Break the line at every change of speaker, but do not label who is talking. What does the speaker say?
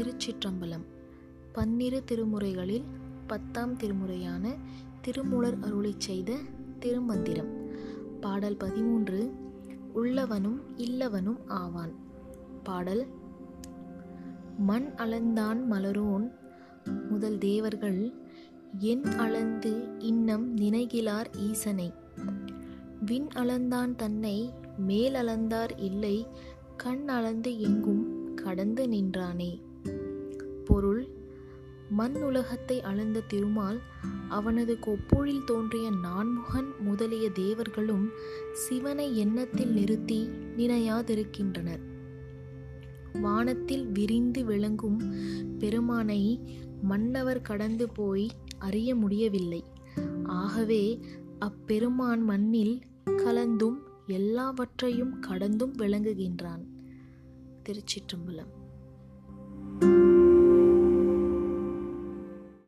திருச்சிற்றம்பலம். பன்னிரு திருமுறைகளில் பத்தாம் திருமுறையான திருமூலர் அருளை செய்த திருமந்திரம். பாடல் பதிமூன்று உள்ளவனும் இல்லவனும் ஆவான் பாடல் மண் அளந்தான் மலரோன் முதல் தேவர்கள் என் அளந்து இன்னம் நினைகிலார் ஈசனை. விண் அளந்தான் தன்னை மேல் அளந்தார் இல்லை கண் அளந்து எங்கும் கடந்து நின்றானே. மண் உலகத்தை அளந்த திருமால் அவனது கொப்பூழில் தோன்றிய நான்முகன் முதலிய தேவர்களும் சிவனை எண்ணத்தில் நிறுத்தி நினையாதிருக்கின்றனர். வானத்தில் விரிந்து விளங்கும் பெருமானை மன்னவர் கடந்து போய் அறிய முடியவில்லை. ஆகவே அப்பெருமான் மண்ணில் கலந்தும் எல்லாவற்றையும் கடந்தும் விளங்குகின்றான். திருச்சிற்றம்பலம்.